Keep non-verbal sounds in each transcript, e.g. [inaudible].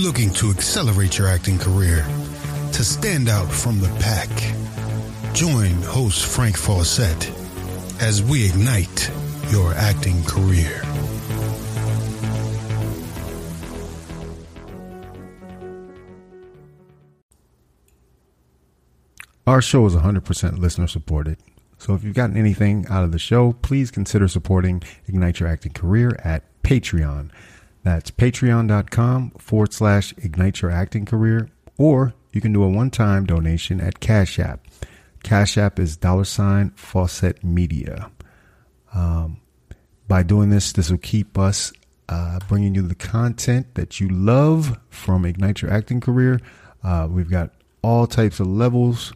looking to accelerate your acting career, to stand out from the pack? Join host Frank Fawcett as we ignite your acting career. Our show is 100% listener supported. So if you've gotten anything out of the show, please consider supporting Ignite Your Acting Career at Patreon. That's patreon.com forward slash ignite your acting career, or you can do a one time donation at Cash App. Cash App is dollar sign Fawcett Media. Um, by doing this, this will keep us uh, bringing you the content that you love from Ignite Your Acting Career. Uh, we've got all types of levels,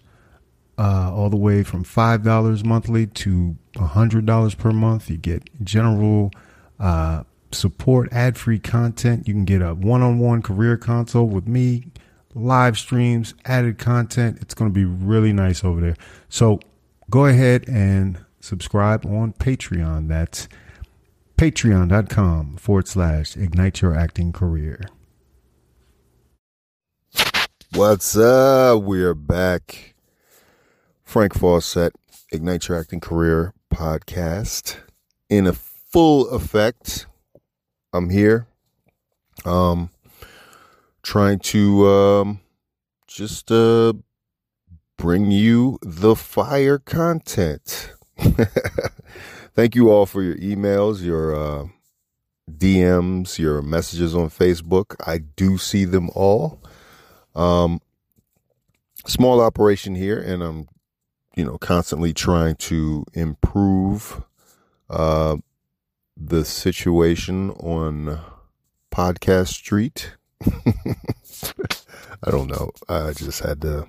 uh, all the way from $5 monthly to $100 per month. You get general uh, support, ad free content. You can get a one on one career console with me, live streams, added content. It's going to be really nice over there. So go ahead and subscribe on Patreon. That's patreon.com forward slash ignite your acting career. What's up? We're back. Frank Fawcett, Ignite Your Acting Career podcast in a full effect. I'm here. Um trying to um just uh bring you the fire content. [laughs] Thank you all for your emails, your uh, DMs, your messages on Facebook. I do see them all. Um, small operation here, and I'm, you know, constantly trying to improve uh, the situation on Podcast Street. [laughs] I don't know. I just had to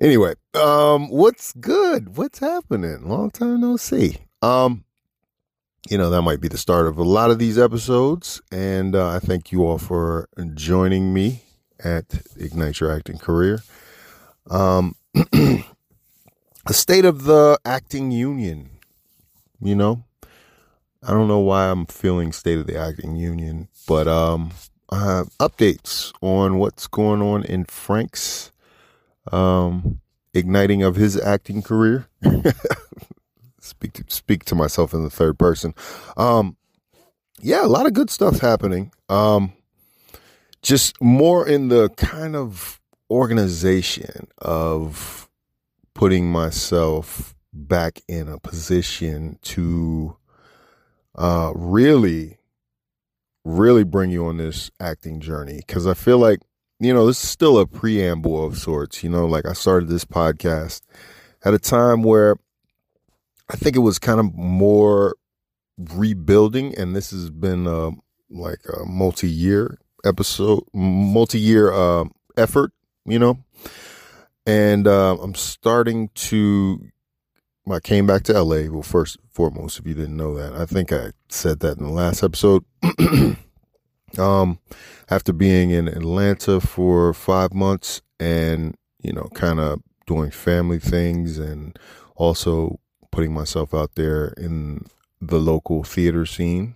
Anyway, um, what's good? What's happening? Long time no see. Um, you know, that might be the start of a lot of these episodes. And uh, I thank you all for joining me at Ignite Your Acting Career. Um, [clears throat] the state of the acting union, you know, I don't know why I'm feeling state of the acting union, but um, uh, updates on what's going on in Frank's um, igniting of his acting career. [laughs] speak to speak to myself in the third person. Um, yeah, a lot of good stuff happening. Um, just more in the kind of organization of putting myself back in a position to uh, really, really bring you on this acting journey because I feel like you know, this is still a preamble of sorts. You know, like I started this podcast at a time where I think it was kind of more rebuilding, and this has been a, like a multi-year episode, multi-year uh, effort. You know, and uh, I'm starting to. I came back to LA. Well, first foremost, if you didn't know that, I think I said that in the last episode. [clears throat] um, after being in Atlanta for five months and, you know, kind of doing family things and also putting myself out there in the local theater scene.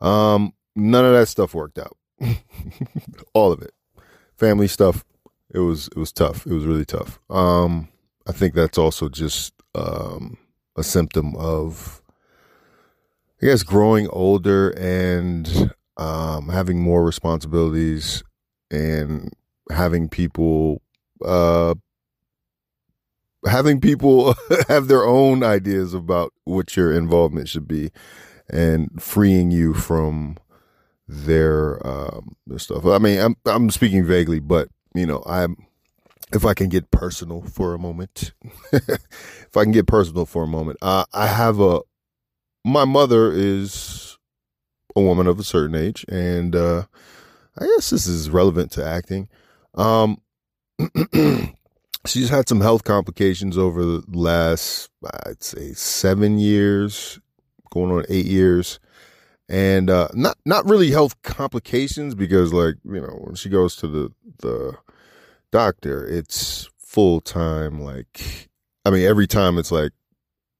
Um, none of that stuff worked out. [laughs] All of it. Family stuff, it was it was tough. It was really tough. Um, I think that's also just um, a symptom of I guess growing older and um, having more responsibilities and having people uh, having people [laughs] have their own ideas about what your involvement should be and freeing you from their um, their stuff. I mean, I'm I'm speaking vaguely, but you know, I'm if I can get personal for a moment, [laughs] if I can get personal for a moment, uh, I have a my mother is a woman of a certain age, and uh, I guess this is relevant to acting. Um, [clears throat] she's had some health complications over the last, I'd say, seven years, going on eight years, and uh, not not really health complications because, like, you know, when she goes to the the doctor, it's full time. Like, I mean, every time it's like,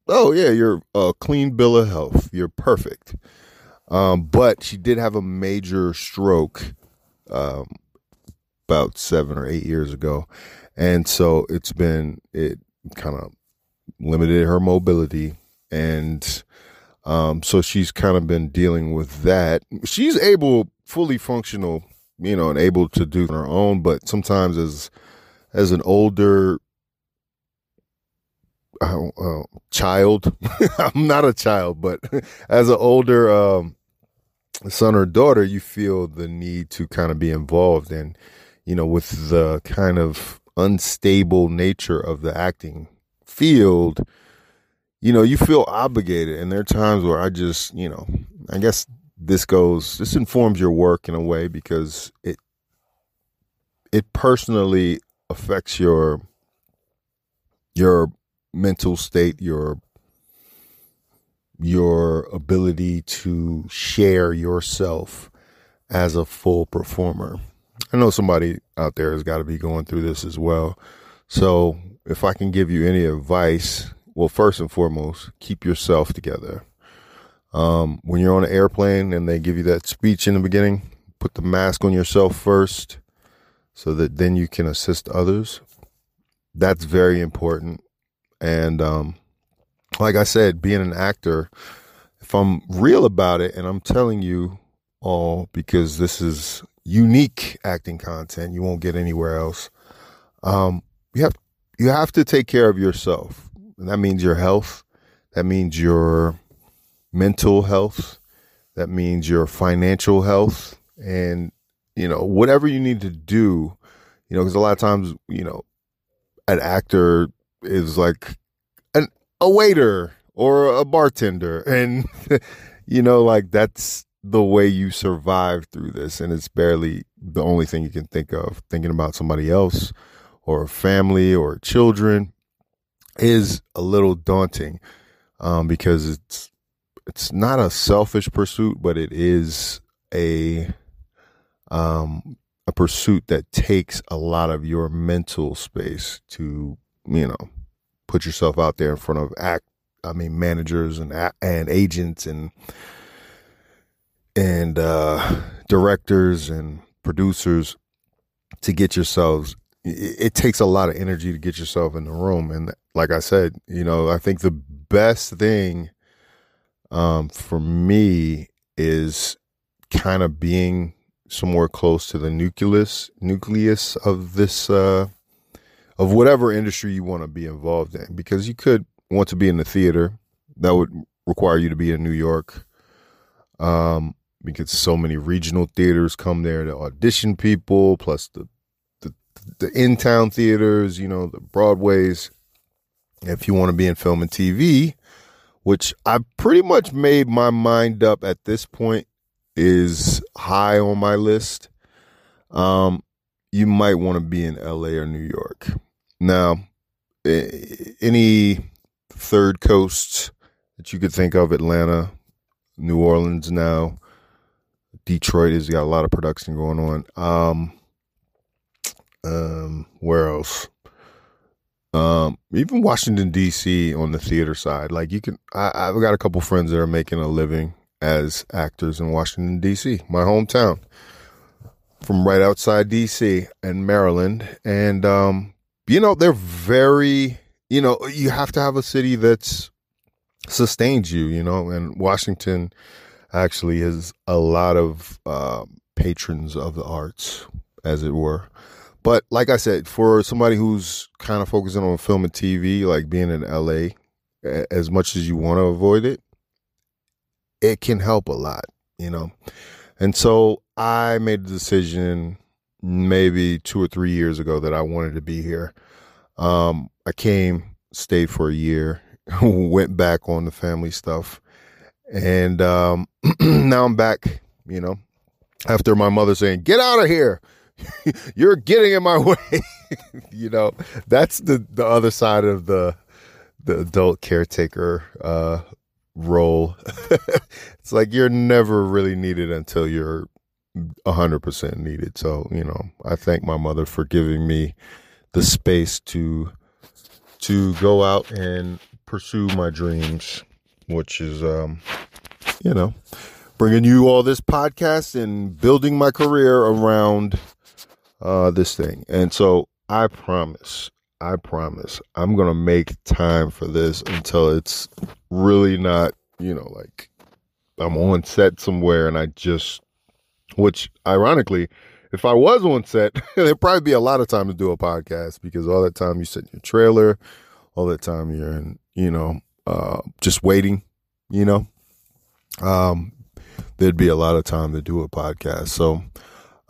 oh yeah, you're a clean bill of health, you're perfect. Um, but she did have a major stroke um, about seven or eight years ago, and so it's been it kind of limited her mobility, and um, so she's kind of been dealing with that. She's able, fully functional, you know, and able to do on our own, but sometimes as as an older uh, child, [laughs] I'm not a child, but [laughs] as an older um, son or daughter, you feel the need to kind of be involved, and you know, with the kind of unstable nature of the acting field you know, you feel obligated. And there are times where I just, you know, I guess this goes, this informs your work in a way because it, it personally affects your, your mental state, your, your ability to share yourself as a full performer. I know somebody out there has got to be going through this as well. So if I can give you any advice, well, first and foremost, keep yourself together. Um, when you're on an airplane and they give you that speech in the beginning, put the mask on yourself first so that then you can assist others. That's very important. And um, like I said, being an actor, if I'm real about it and I'm telling you all because this is unique acting content, you won't get anywhere else. Um, you have you have to take care of yourself. And that means your health. That means your mental health. That means your financial health. And, you know, whatever you need to do, you know, because a lot of times, you know, an actor is like an, a waiter or a bartender. [laughs] And, you know, like that's the way you survive through this. And it's barely the only thing you can think of, thinking about somebody else or family or children is a little daunting um, because it's it's not a selfish pursuit, but it is a um, a pursuit that takes a lot of your mental space to you know put yourself out there in front of act. I mean, managers and and agents and and uh, directors and producers to get yourselves it, takes a lot of energy to get yourself in the room. And like I said, you know, I think the best thing um, for me is kind of being somewhere close to the nucleus nucleus of this uh, of whatever industry you want to be involved in. Because you could want to be in the theater. That would require you to be in New York. Um, because so many regional theaters come there to audition people plus the the in town theaters, you know, the Broadways. If you want to be in film and TV, which I've pretty much made my mind up at this point is high on my list. Um, you might want to be in LA or New York. Now, any third coast that you could think of, Atlanta, New Orleans now, Detroit has got a lot of production going on. Um, um, where else? Um, even Washington D.C. on the theater side. Like you can, I, I've got a couple friends that are making a living as actors in Washington D.C., my hometown, from right outside D.C. and Maryland, and um, you know they're very, you know, you have to have a city that's sustains you, you know, and Washington actually has a lot of uh, patrons of the arts, as it were. But like I said, for somebody who's kind of focusing on film and TV, like being in LA, as much as you want to avoid it, it can help a lot, you know. And so I made a decision maybe two or three years ago that I wanted to be here. Um, I came, stayed for a year, [laughs] went back on the family stuff, and um, [clears throat] now I'm back. You know, after my mother saying, "Get out of here." [laughs] you're getting in my [laughs] way. you know, that's the the other side of the the adult caretaker uh, role. [laughs] it's like you're never really needed until you're hundred percent needed. So you know, I thank my mother for giving me the space to to go out and pursue my dreams, which is um, you know, bringing you all this podcast and building my career around uh, this thing. And so I promise, I promise, I'm gonna make time for this until it's really not, you know, like I'm on set somewhere and I just, which ironically, if I was on set, [laughs] there'd probably be a lot of time to do a podcast because all that time you sit in your trailer, all that time you're in, you know, uh, just waiting, you know, um, there'd be a lot of time to do a podcast. So,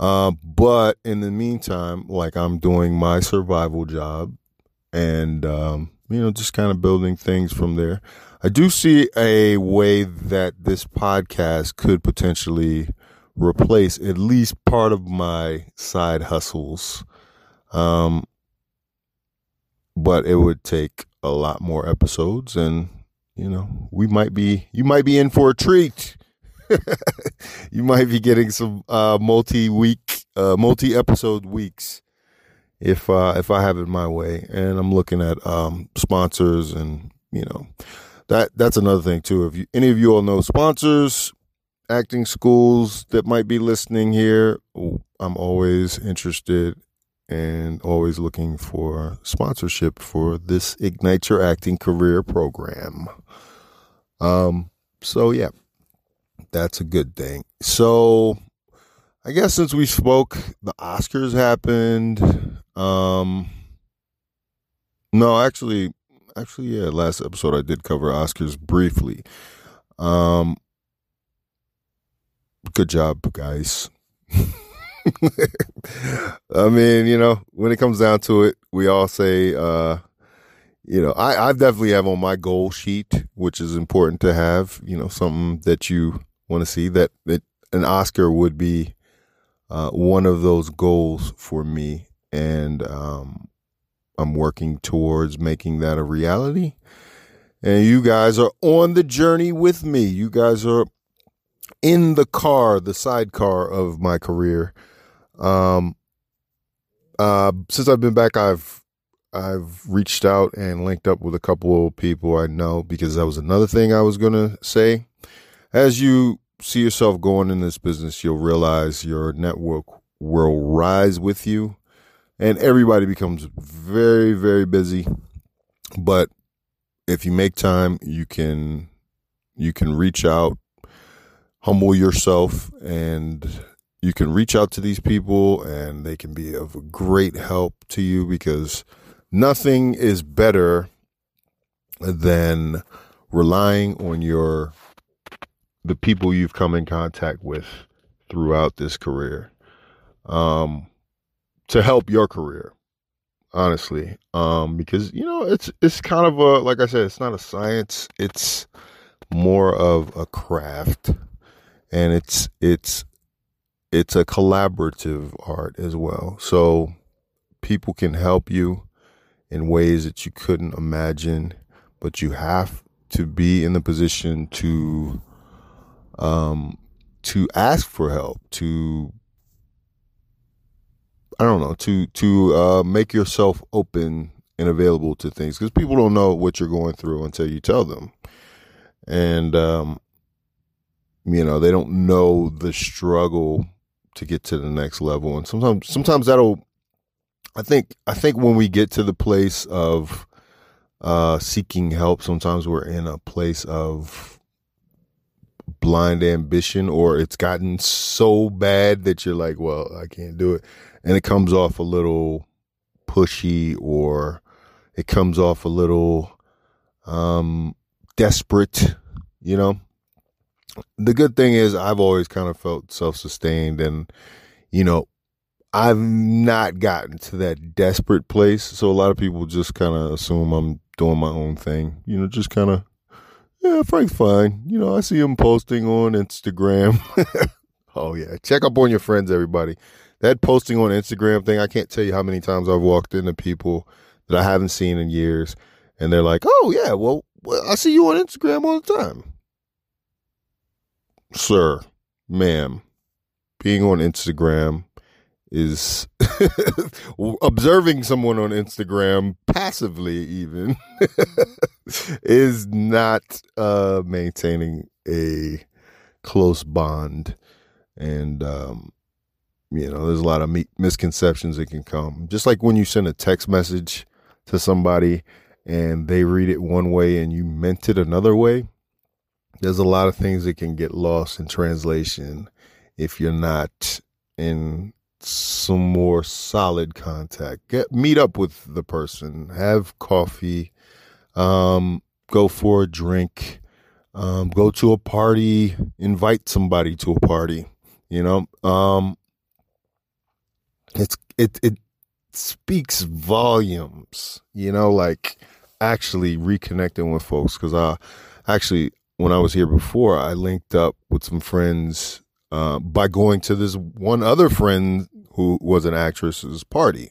uh, but in the meantime, like I'm doing my survival job and, um, you know, just kind of building things from there. I do see a way that this podcast could potentially replace at least part of my side hustles. Um, but it would take a lot more episodes and you know, we might be you might be in for a treat. [laughs] you might be getting some uh, multi week, uh, multi episode weeks if uh, if I have it my way. And I'm looking at um, sponsors, and you know that that's another thing too. If you, any of you all know sponsors, acting schools that might be listening here, I'm always interested and always looking for sponsorship for this Ignite Your Acting Career program. Um, so yeah, that's a good thing. So I guess since we spoke, the Oscars happened. Um, no, actually, actually, yeah, last episode I did cover Oscars briefly. Um, good job, guys. [laughs] I mean, you know, when it comes down to it, we all say, uh, you know, I, I definitely have on my goal sheet, which is important to have, you know, something that you want to see that, that an Oscar would be uh, one of those goals for me. And um, I'm working towards making that a reality. And you guys are on the journey with me. You guys are in the car, the sidecar of my career. Um, uh, since I've been back, I've I've reached out and linked up with a couple of people I know because that was another thing I was gonna say. As you see yourself going in this business, you'll realize your network will rise with you, and everybody becomes very very busy. But if you make time, you can you can reach out, humble yourself, and you can reach out to these people and they can be of great help to you because nothing is better than relying on your the people you've come in contact with throughout this career um to help your career honestly. Um because you know it's it's kind of a like i said it's not a science. It's more of a craft. And it's it's it's a collaborative art as well. So people can help you in ways that you couldn't imagine, but you have to be in the position to um to ask for help, to I don't know, to to uh make yourself open and available to things because people don't know what you're going through until you tell them. And um you know, they don't know the struggle to get to the next level. And sometimes sometimes that'll I think I think when we get to the place of uh seeking help, sometimes we're in a place of blind ambition or it's gotten so bad that you're like, well, I can't do it. And it comes off a little pushy or it comes off a little um desperate, you know? the good thing is I've always kind of felt self sustained and, you know, I've not gotten to that desperate place. So a lot of people just kind of assume I'm doing my own thing, you know, just kind of, yeah, Frank's fine. You know, I see him posting on Instagram. [laughs] oh, yeah. Check up on your friends, everybody. That posting on Instagram thing, I can't tell you how many times I've walked into people that I haven't seen in years. And they're like, oh, yeah, well, well I see you on Instagram all the time sir, ma'am, being on Instagram is [laughs] observing someone on Instagram passively even [laughs] is not uh, maintaining a close bond. And, um, you know, there's a lot of me- misconceptions that can come. Just like when you send a text message to somebody and they read it one way and you meant it another way, there's a lot of things that can get lost in translation if you're not in some more solid contact. Get meet up with the person, have coffee, um, go for a drink, um, go to a party, invite somebody to a party. You know, um, it's it it speaks volumes. You know, like actually reconnecting with folks because I actually when I was here before, I linked up with some friends uh, by going to this one other friend who was an actress's party.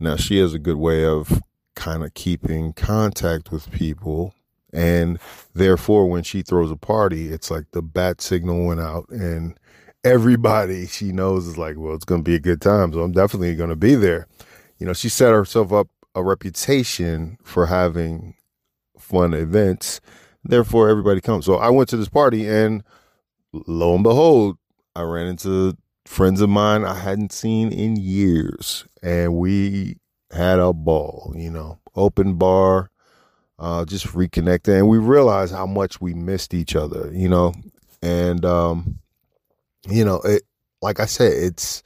Now she has a good way of kind of keeping contact with people. And therefore, when she throws a party, it's like the bat signal went out, and everybody [laughs] she knows is like, well, it's going to be a good time. So I'm definitely going to be there. You know, she set herself up a reputation for having fun events. Therefore, everybody comes. So I went to this party, and lo and behold, I ran into friends of mine I hadn't seen in years, and we had a ball. You know, open bar, uh, just reconnecting, and we realized how much we missed each other. You know, and um, you know, it like I said, it's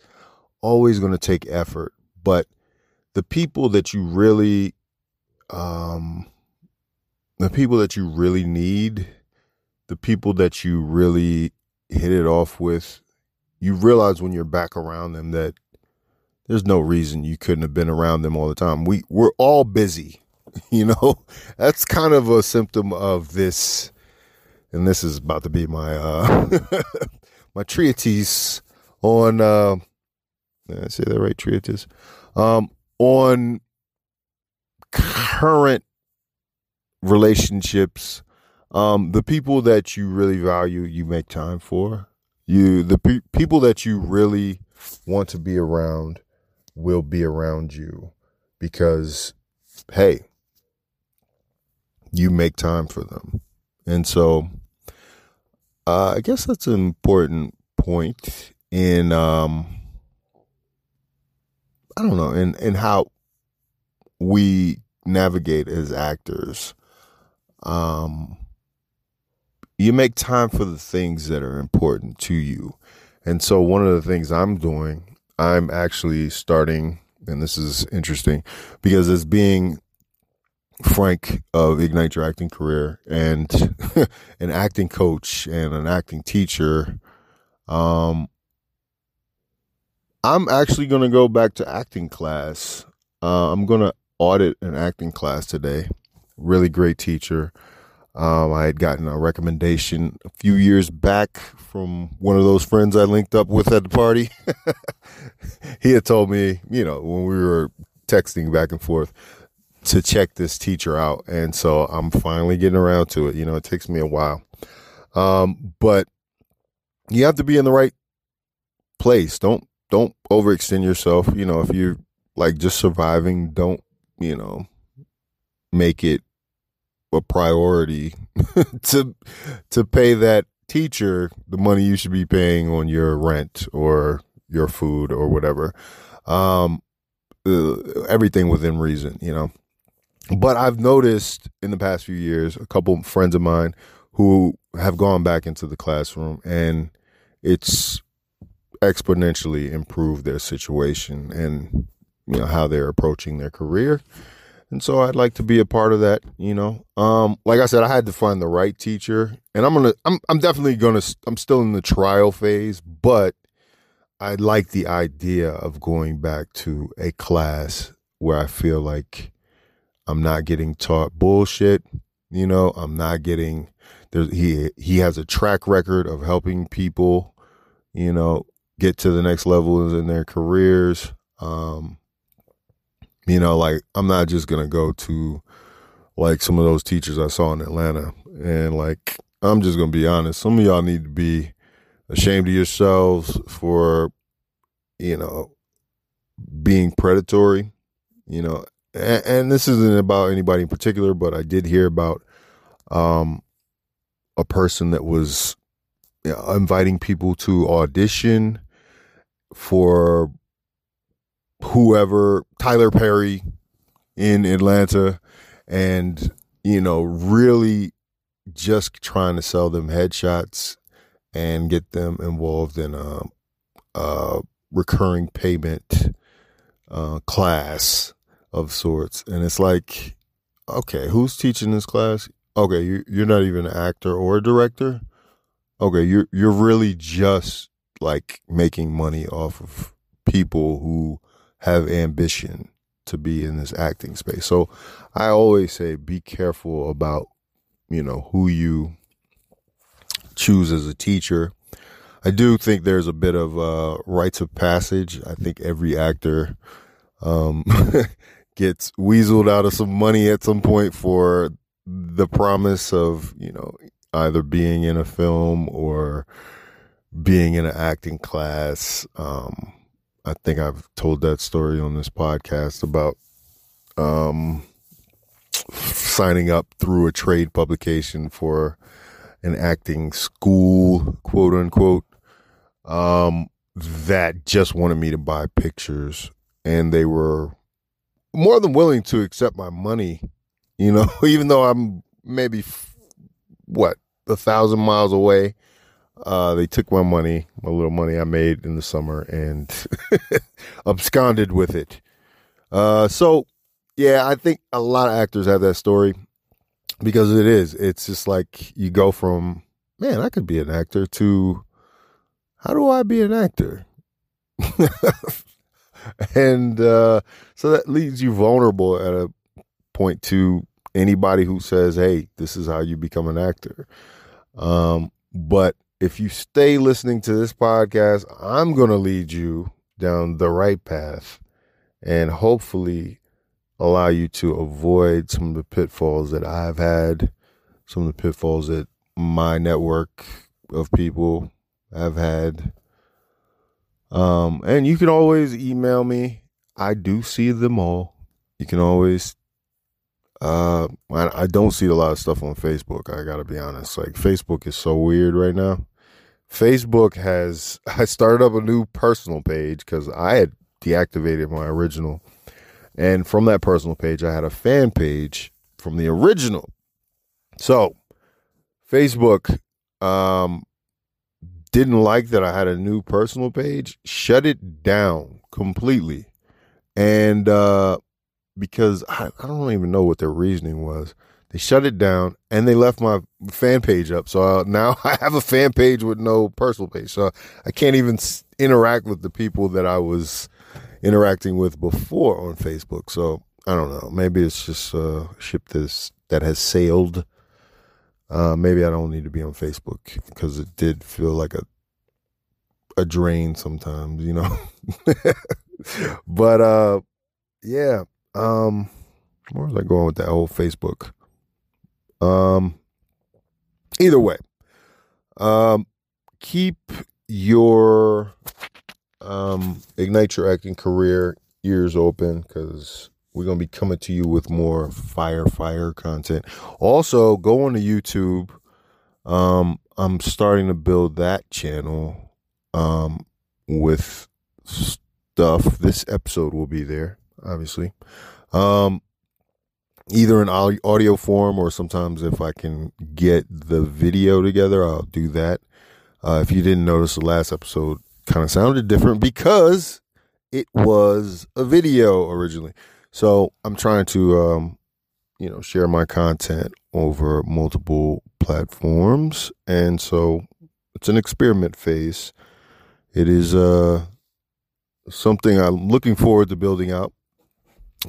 always going to take effort, but the people that you really, um, the people that you really need, the people that you really hit it off with, you realize when you're back around them that there's no reason you couldn't have been around them all the time. We we're all busy, [laughs] you know. That's kind of a symptom of this, and this is about to be my uh [laughs] my treatise on uh did I say that right treatise um on current relationships um the people that you really value you make time for. You the pe- people that you really want to be around will be around you because hey you make time for them. And so uh, i guess that's an important point in um i don't know in in how we navigate as actors. Um you make time for the things that are important to you. And so one of the things i'm doing i'm actually starting and this is interesting because as being frank of ignite your acting career and [laughs] an acting coach and an acting teacher um i'm actually going to go back to acting class. Uh, i'm going to audit an acting class today. Really great teacher um, I had gotten a recommendation a few years back from one of those friends I linked up with at the party. [laughs] he had told me, you know, when we were texting back and forth, to check this teacher out. And so I'm finally getting around to it. You know, it takes me a while. Um, but you have to be in the right place. Don't don't overextend yourself. You know, if you're like just surviving, don't, you know, make it a priority [laughs] to to pay that teacher the money you should be paying on your rent or your food or whatever. Um, uh, everything within reason, you know. But I've noticed in the past few years a couple friends of mine who have gone back into the classroom and it's exponentially improved their situation and you know how they're approaching their career and so I'd like to be a part of that, you know. Um, like I said, I had to find the right teacher, and I'm gonna, I'm, I'm definitely gonna, I'm still in the trial phase, but I like the idea of going back to a class where I feel like I'm not getting taught bullshit, you know. I'm not getting there's he he has a track record of helping people, you know, get to the next levels in their careers. Um, you know, like I'm not just gonna go to like some of those teachers I saw in Atlanta and like I'm just gonna be honest. Some of y'all need to be ashamed of yourselves for, you know, being predatory. You know, and, and this isn't about anybody in particular, but I did hear about um a person that was you know, inviting people to audition for whoever Tyler Perry in Atlanta and you know really just trying to sell them headshots and get them involved in a, a recurring payment uh, class of sorts. And it's like okay who's teaching this class? Okay you, you're not even an actor or a director? Okay you're you're really just like making money off of people who have ambition to be in this acting space. So I always say be careful about, you know, who you choose as a teacher. I do think there's a bit of uh, rites of passage. I think every actor um, [laughs] gets weaseled out of some money at some point for the promise of, you know, either being in a film or being in an acting class. Um, I think I've told that story on this podcast about um, signing up through a trade publication for an acting school, quote unquote, um, that just wanted me to buy pictures. And they were more than willing to accept my money, you know, [laughs] even though I'm maybe, what, a thousand miles away uh, they took my money, my little money I made in the summer, and [laughs] absconded with it. Uh, so, yeah, I think a lot of actors have that story because it is. It's just like you go from, man, I could be an actor to, how do I be an actor? [laughs] and uh, so that leaves you vulnerable at a point to anybody who says, hey, this is how you become an actor. Um, but if you stay listening to this podcast, I'm going to lead you down the right path and hopefully allow you to avoid some of the pitfalls that I've had, some of the pitfalls that my network of people have had. Um, and you can always email me. I do see them all. You can always uh, I, I don't see a lot of stuff on Facebook. I gotta be honest. Like Facebook is so weird right now. Facebook has [laughs] I started up a new personal page because I had deactivated my original, and from that personal page, I had a fan page from the original. So, Facebook um, didn't like that I had a new personal page, shut it down completely, and uh, because I, I don't even know what their reasoning was. They shut it down and they left my fan page up. So uh, now [laughs] I have a fan page with no personal page. So I can't even interact with the people that I was interacting with before on Facebook. So I don't know. Maybe it's just a ship this that has sailed. Uh, maybe I don't need to be on Facebook because it did feel like a a drain sometimes, you know. [laughs] but uh, yeah. Um, where was I going with that whole Facebook? Um, either way, um, keep your um, ignite your acting career ears open because we're gonna be coming to you with more fire fire content. Also, go on to YouTube. Um, I'm starting to build that channel um, with stuff. This episode will be there, obviously. Um, either in audio form or sometimes if I can get the video together, I'll do that. Uh, if you didn't notice, the last episode kind of sounded different because it was a video originally. So I'm trying to, um, you know, share my content over multiple platforms, and so it's an experiment phase. It is uh, something I'm looking forward to building out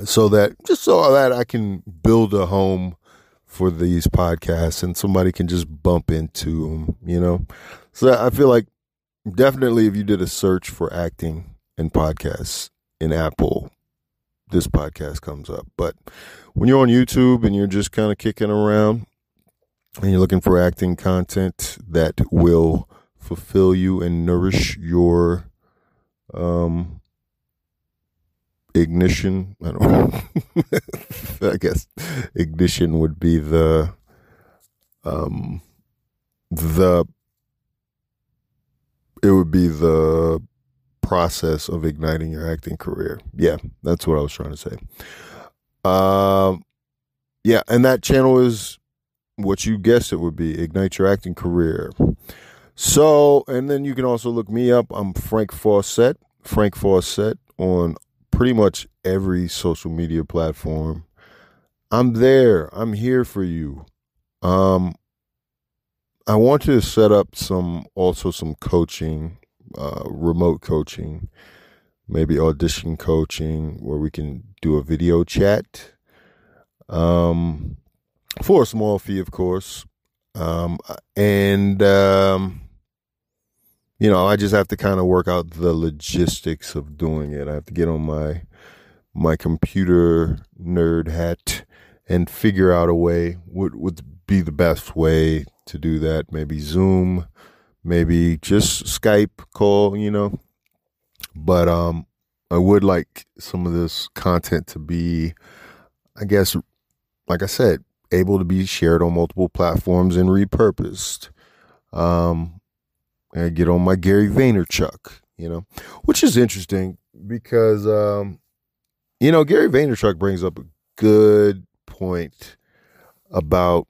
so that just so that I can build a home for these podcasts and somebody can just bump into them, you know. So I feel like definitely if you did a search for acting and podcasts in Apple, this podcast comes up. But when you're on YouTube and you're just kind of kicking around and you're looking for acting content that will fulfill you and nourish your um ignition. I don't know. [laughs] I guess ignition would be the um the it would be the process of igniting your acting career. Yeah, that's what I was trying to say. Um, yeah, and that channel is what you guessed it would be ignite your acting career. So, and then you can also look me up. I'm Frank Fawcett, Frank Fawcett on pretty much every social media platform. I'm there. I'm here for you. Um, I want to set up some also some coaching, uh, remote coaching, maybe audition coaching where we can do a video chat. Um, for a small fee, of course. Um, and um, you know, I just have to kind of work out the logistics of doing it. I have to get on my my computer nerd hat and figure out a way what would be the best way to do that. Maybe Zoom, maybe just Skype call, you know. But um I would like some of this content to be I guess like I said, able to be shared on multiple platforms and repurposed. Um and get on my Gary Vaynerchuk, you know, which is interesting because, um, you know, Gary Vaynerchuk brings up a good point about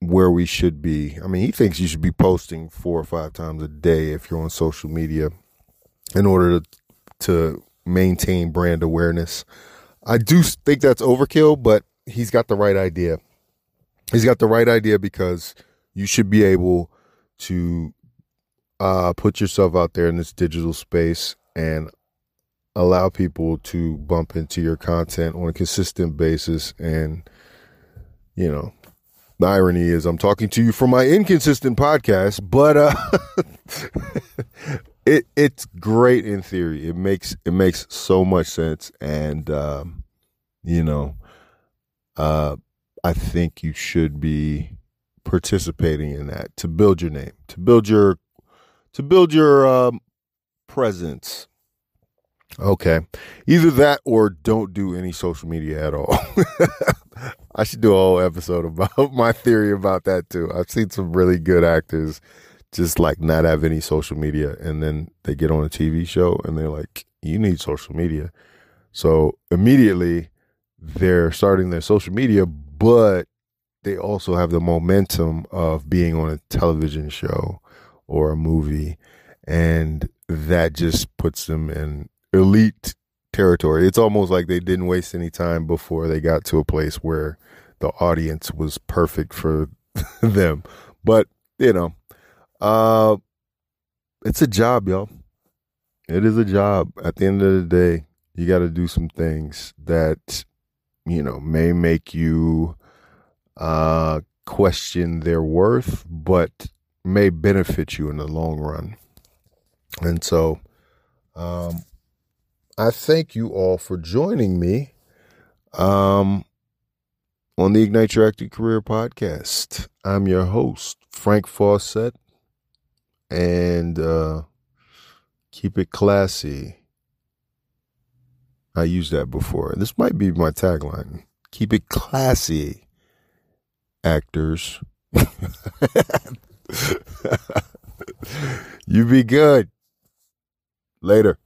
where we should be. I mean, he thinks you should be posting four or five times a day if you're on social media in order to, to maintain brand awareness. I do think that's overkill, but he's got the right idea. He's got the right idea because you should be able to uh, put yourself out there in this digital space and allow people to bump into your content on a consistent basis. And, you know, the irony is I'm talking to you from my inconsistent podcast, but uh, [laughs] it it's great in theory. It makes it makes so much sense, and um, you know, uh, I think you should be participating in that to build your name, to build your to build your um, presence. Okay. Either that or don't do any social media at all. [laughs] I should do a whole episode about [laughs] my theory about that too. I've seen some really good actors just like not have any social media and then they get on a TV show and they're like, you need social media. So immediately they're starting their social media, but they also have the momentum of being on a television show or a movie, and that just puts them in elite territory. It's almost like they didn't waste any time before they got to a place where the audience was perfect for [laughs] them. But, you know, uh it's a job, y'all. It is a job. At the end of the day, you got to do some things that you know may make you uh question their worth, but may benefit you in the long run. And so um, I thank you all for joining me um, on the Ignite Your Acting Career podcast. I'm your host, Frank Fawcett, and uh, keep it classy. I used that before. This might be my tagline. Keep it classy, actors. [laughs] [laughs] you be good. Later.